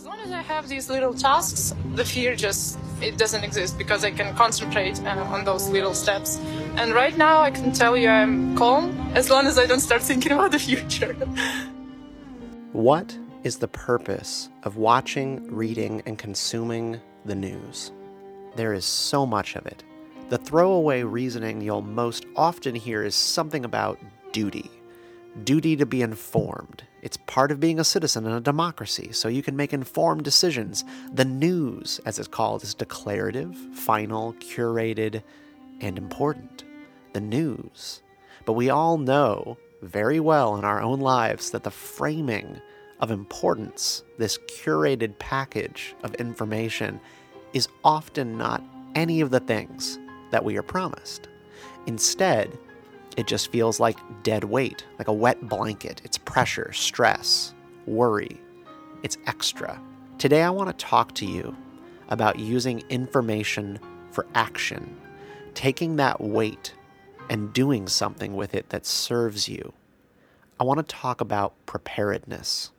As long as I have these little tasks, the fear just it doesn't exist because I can concentrate uh, on those little steps. And right now, I can tell you I'm calm as long as I don't start thinking about the future. what is the purpose of watching, reading, and consuming the news? There is so much of it. The throwaway reasoning you'll most often hear is something about duty. Duty to be informed. It's part of being a citizen in a democracy, so you can make informed decisions. The news, as it's called, is declarative, final, curated, and important. The news. But we all know very well in our own lives that the framing of importance, this curated package of information, is often not any of the things that we are promised. Instead, it just feels like dead weight, like a wet blanket. It's pressure, stress, worry. It's extra. Today, I want to talk to you about using information for action, taking that weight and doing something with it that serves you. I want to talk about preparedness.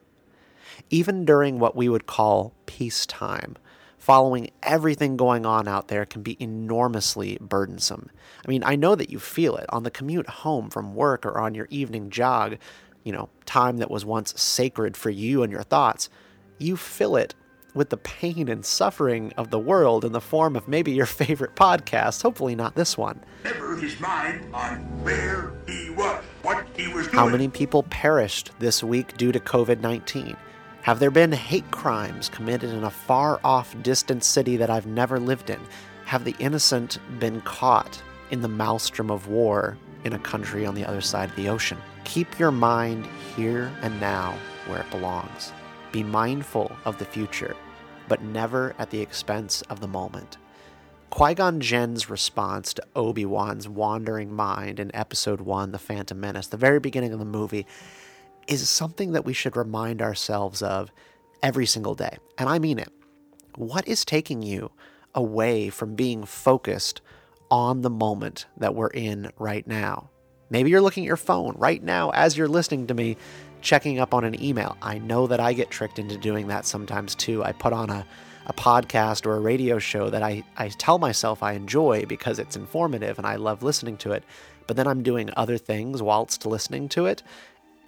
Even during what we would call peacetime, following everything going on out there can be enormously burdensome. I mean, I know that you feel it on the commute home from work or on your evening jog, you know, time that was once sacred for you and your thoughts. You fill it with the pain and suffering of the world in the form of maybe your favorite podcast, hopefully not this one. Never his mind on where he was, what he was doing. How many people perished this week due to COVID 19? Have there been hate crimes committed in a far off distant city that I've never lived in? Have the innocent been caught in the maelstrom of war in a country on the other side of the ocean? Keep your mind here and now where it belongs. Be mindful of the future, but never at the expense of the moment. Qui Gon Jinn's response to Obi Wan's wandering mind in Episode 1, The Phantom Menace, the very beginning of the movie, is something that we should remind ourselves of every single day. And I mean it. What is taking you away from being focused on the moment that we're in right now? Maybe you're looking at your phone right now as you're listening to me, checking up on an email. I know that I get tricked into doing that sometimes too. I put on a, a podcast or a radio show that I, I tell myself I enjoy because it's informative and I love listening to it, but then I'm doing other things whilst listening to it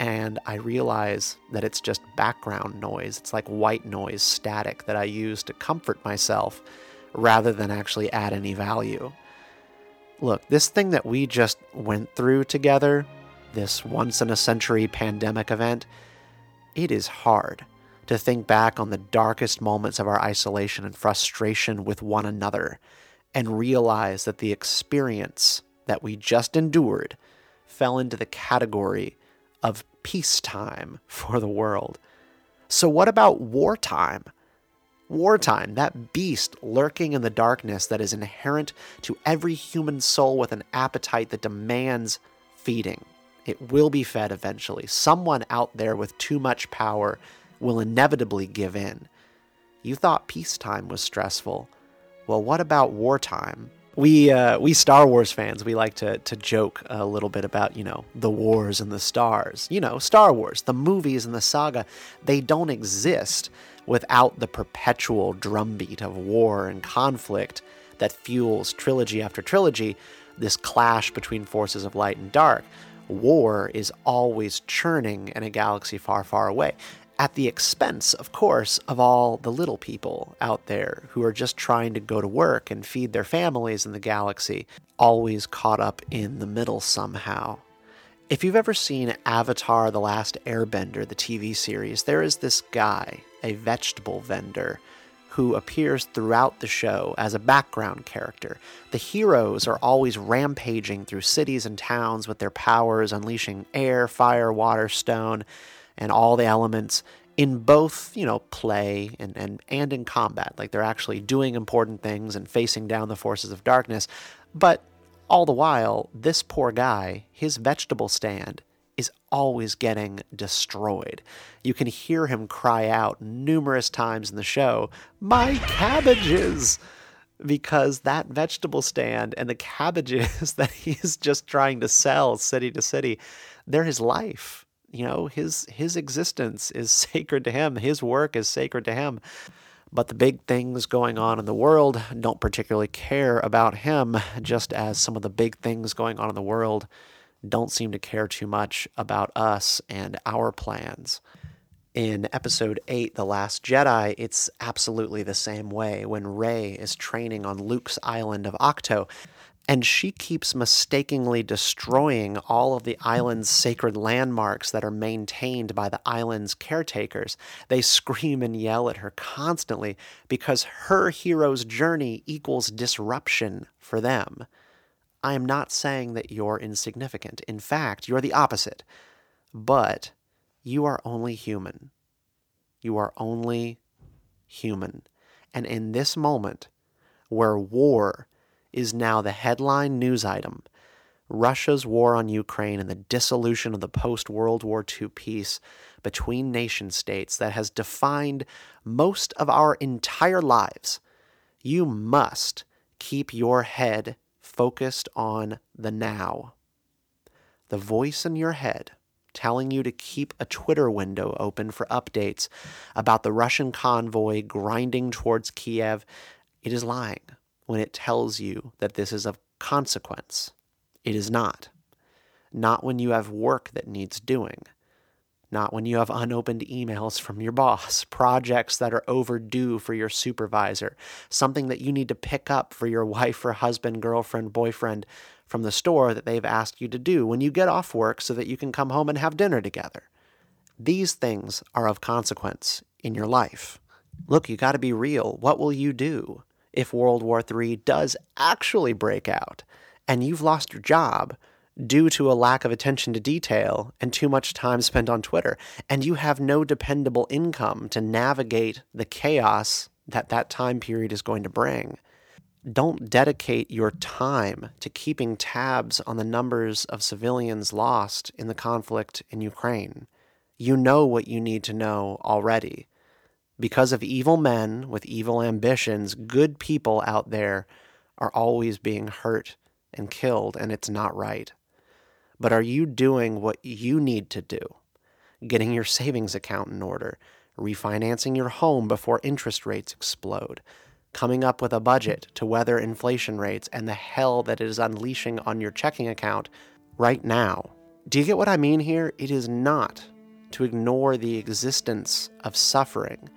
and I realize that it's just background noise. It's like white noise, static that I use to comfort myself rather than actually add any value. Look, this thing that we just went through together, this once in a century pandemic event, it is hard to think back on the darkest moments of our isolation and frustration with one another and realize that the experience that we just endured fell into the category of peacetime for the world. So, what about wartime? Wartime, that beast lurking in the darkness that is inherent to every human soul with an appetite that demands feeding. It will be fed eventually. Someone out there with too much power will inevitably give in. You thought peacetime was stressful. Well, what about wartime? We uh, we Star Wars fans we like to to joke a little bit about you know the wars and the stars. You know, Star Wars, the movies and the saga, they don't exist without the perpetual drumbeat of war and conflict that fuels trilogy after trilogy. This clash between forces of light and dark. War is always churning in a galaxy far, far away at the expense, of course, of all the little people out there who are just trying to go to work and feed their families in the galaxy, always caught up in the middle somehow. If you've ever seen Avatar The Last Airbender, the TV series, there is this guy, a vegetable vendor, who appears throughout the show as a background character. The heroes are always rampaging through cities and towns with their powers, unleashing air, fire, water, stone and all the elements in both, you know, play and, and, and in combat. Like they're actually doing important things and facing down the forces of darkness. But all the while, this poor guy, his vegetable stand, is always getting destroyed. You can hear him cry out numerous times in the show, My cabbages! Because that vegetable stand and the cabbages that he's just trying to sell city to city, they're his life you know, his his existence is sacred to him. His work is sacred to him. But the big things going on in the world don't particularly care about him, just as some of the big things going on in the world don't seem to care too much about us and our plans. In episode 8, The Last Jedi, it's absolutely the same way when Rey is training on Luke's island of Ahch-To, and she keeps mistakenly destroying all of the island's sacred landmarks that are maintained by the island's caretakers. They scream and yell at her constantly because her hero's journey equals disruption for them. I am not saying that you're insignificant. In fact, you're the opposite. But you are only human. You are only human. And in this moment, where war is now the headline news item. Russia's war on Ukraine and the dissolution of the post World War II peace between nation states that has defined most of our entire lives, you must keep your head focused on the now. The voice in your head telling you to keep a Twitter window open for updates about the Russian convoy grinding towards Kiev, it is lying when it tells you that this is of consequence. It is not. Not when you have work that needs doing. Not when you have unopened emails from your boss, projects that are overdue for your supervisor, something that you need to pick up for your wife or husband, girlfriend, boyfriend from the store that they've asked you to do when you get off work so that you can come home and have dinner together. These things are of consequence in your life. Look, you got to be real. What will you do? If World War III does actually break out and you've lost your job due to a lack of attention to detail and too much time spent on Twitter, and you have no dependable income to navigate the chaos that that time period is going to bring. Don't dedicate your time to keeping tabs on the numbers of civilians lost in the conflict in Ukraine. You know what you need to know already. Because of evil men with evil ambitions, good people out there are always being hurt and killed, and it's not right. But are you doing what you need to do? Getting your savings account in order, refinancing your home before interest rates explode, coming up with a budget to weather inflation rates and the hell that it is unleashing on your checking account right now. Do you get what I mean here? It is not to ignore the existence of suffering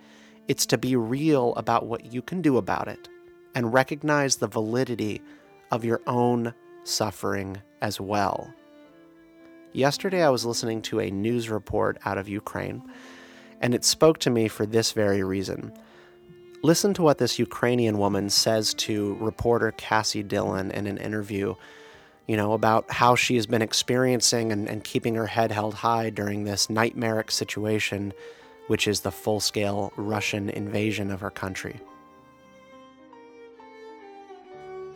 it's to be real about what you can do about it and recognize the validity of your own suffering as well. Yesterday, I was listening to a news report out of Ukraine, and it spoke to me for this very reason. Listen to what this Ukrainian woman says to reporter Cassie Dillon in an interview, you know, about how she has been experiencing and, and keeping her head held high during this nightmaric situation which is the full scale Russian invasion of her country.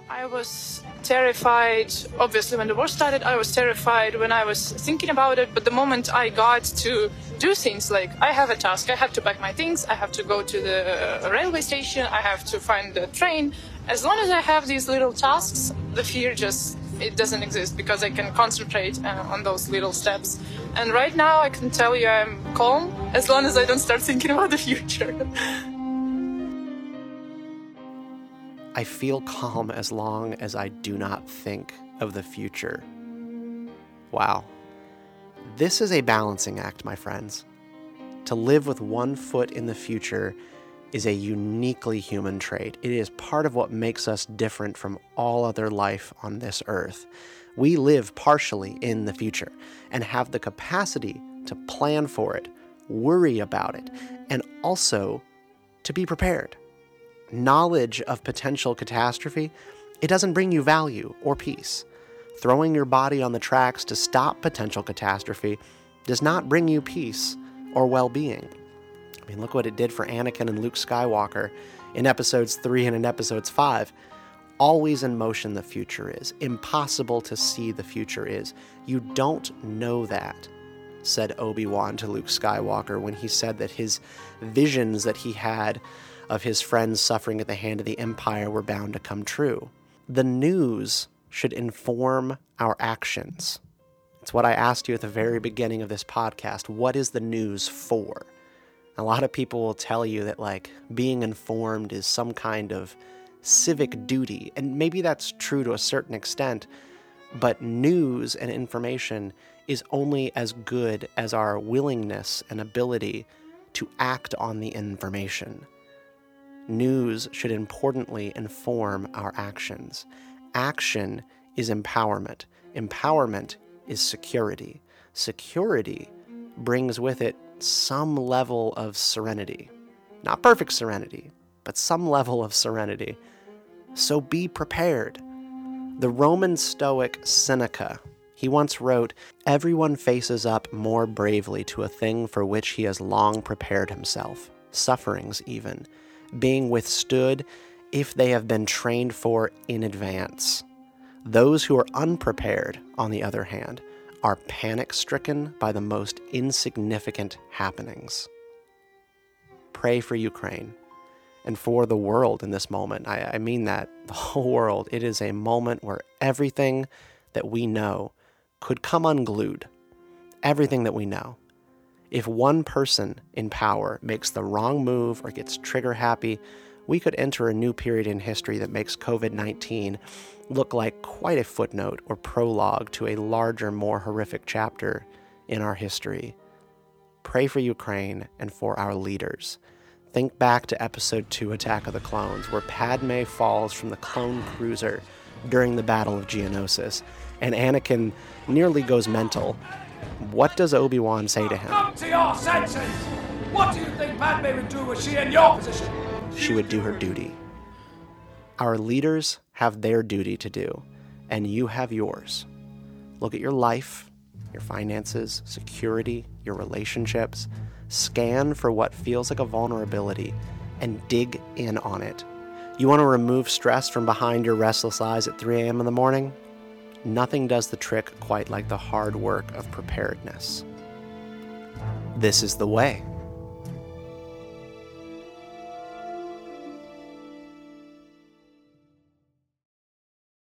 I was terrified. Obviously, when the war started, I was terrified when I was thinking about it. But the moment I got to do things like I have a task, I have to pack my things, I have to go to the railway station, I have to find the train. As long as I have these little tasks, the fear just it doesn't exist because I can concentrate uh, on those little steps. And right now, I can tell you I'm calm as long as I don't start thinking about the future. I feel calm as long as I do not think of the future. Wow. This is a balancing act, my friends. To live with one foot in the future is a uniquely human trait. It is part of what makes us different from all other life on this earth. We live partially in the future and have the capacity to plan for it, worry about it, and also to be prepared. Knowledge of potential catastrophe, it doesn't bring you value or peace. Throwing your body on the tracks to stop potential catastrophe does not bring you peace or well being. I mean, look what it did for Anakin and Luke Skywalker in episodes 3 and in episodes 5 always in motion the future is, impossible to see the future is. You don't know that, said Obi Wan to Luke Skywalker when he said that his visions that he had of his friends suffering at the hand of the Empire were bound to come true. The news should inform our actions. It's what I asked you at the very beginning of this podcast. What is the news for? A lot of people will tell you that, like, being informed is some kind of civic duty, and maybe that's true to a certain extent, but news and information is only as good as our willingness and ability to act on the information. News should importantly inform our actions. Action is empowerment. Empowerment is security. Security brings with it some level of serenity. Not perfect serenity, but some level of serenity. So be prepared. The Roman Stoic Seneca, he once wrote, Everyone faces up more bravely to a thing for which he has long prepared himself, sufferings even, being withstood if they have been trained for in advance. Those who are unprepared, on the other hand, are panic stricken by the most insignificant happenings. Pray for Ukraine and for the world in this moment. I, I, mean that, the whole world. It is a moment where everything that we know could come unglued. Everything that we know. If one person in power makes the wrong move or gets trigger happy, we could enter a new period in history that makes COVID 19 look like quite a footnote or prologue to a larger, more horrific chapter in our history. Pray for Ukraine and for our leaders. Think back to episode 2 Attack of the Clones, where Padme falls from the clone cruiser during the Battle of Geonosis, and Anakin nearly goes mental. What does Obi Wan say to him? Come to your senses! What do you think Padme would do were she in your position? She would do her duty. Our leaders have their duty to do, and you have yours. Look at your life, your finances, security, your relationships. Scan for what feels like a vulnerability and dig in on it. You want to remove stress from behind your restless eyes at 3 a.m. in the morning? Nothing does the trick quite like the hard work of preparedness. This is the way.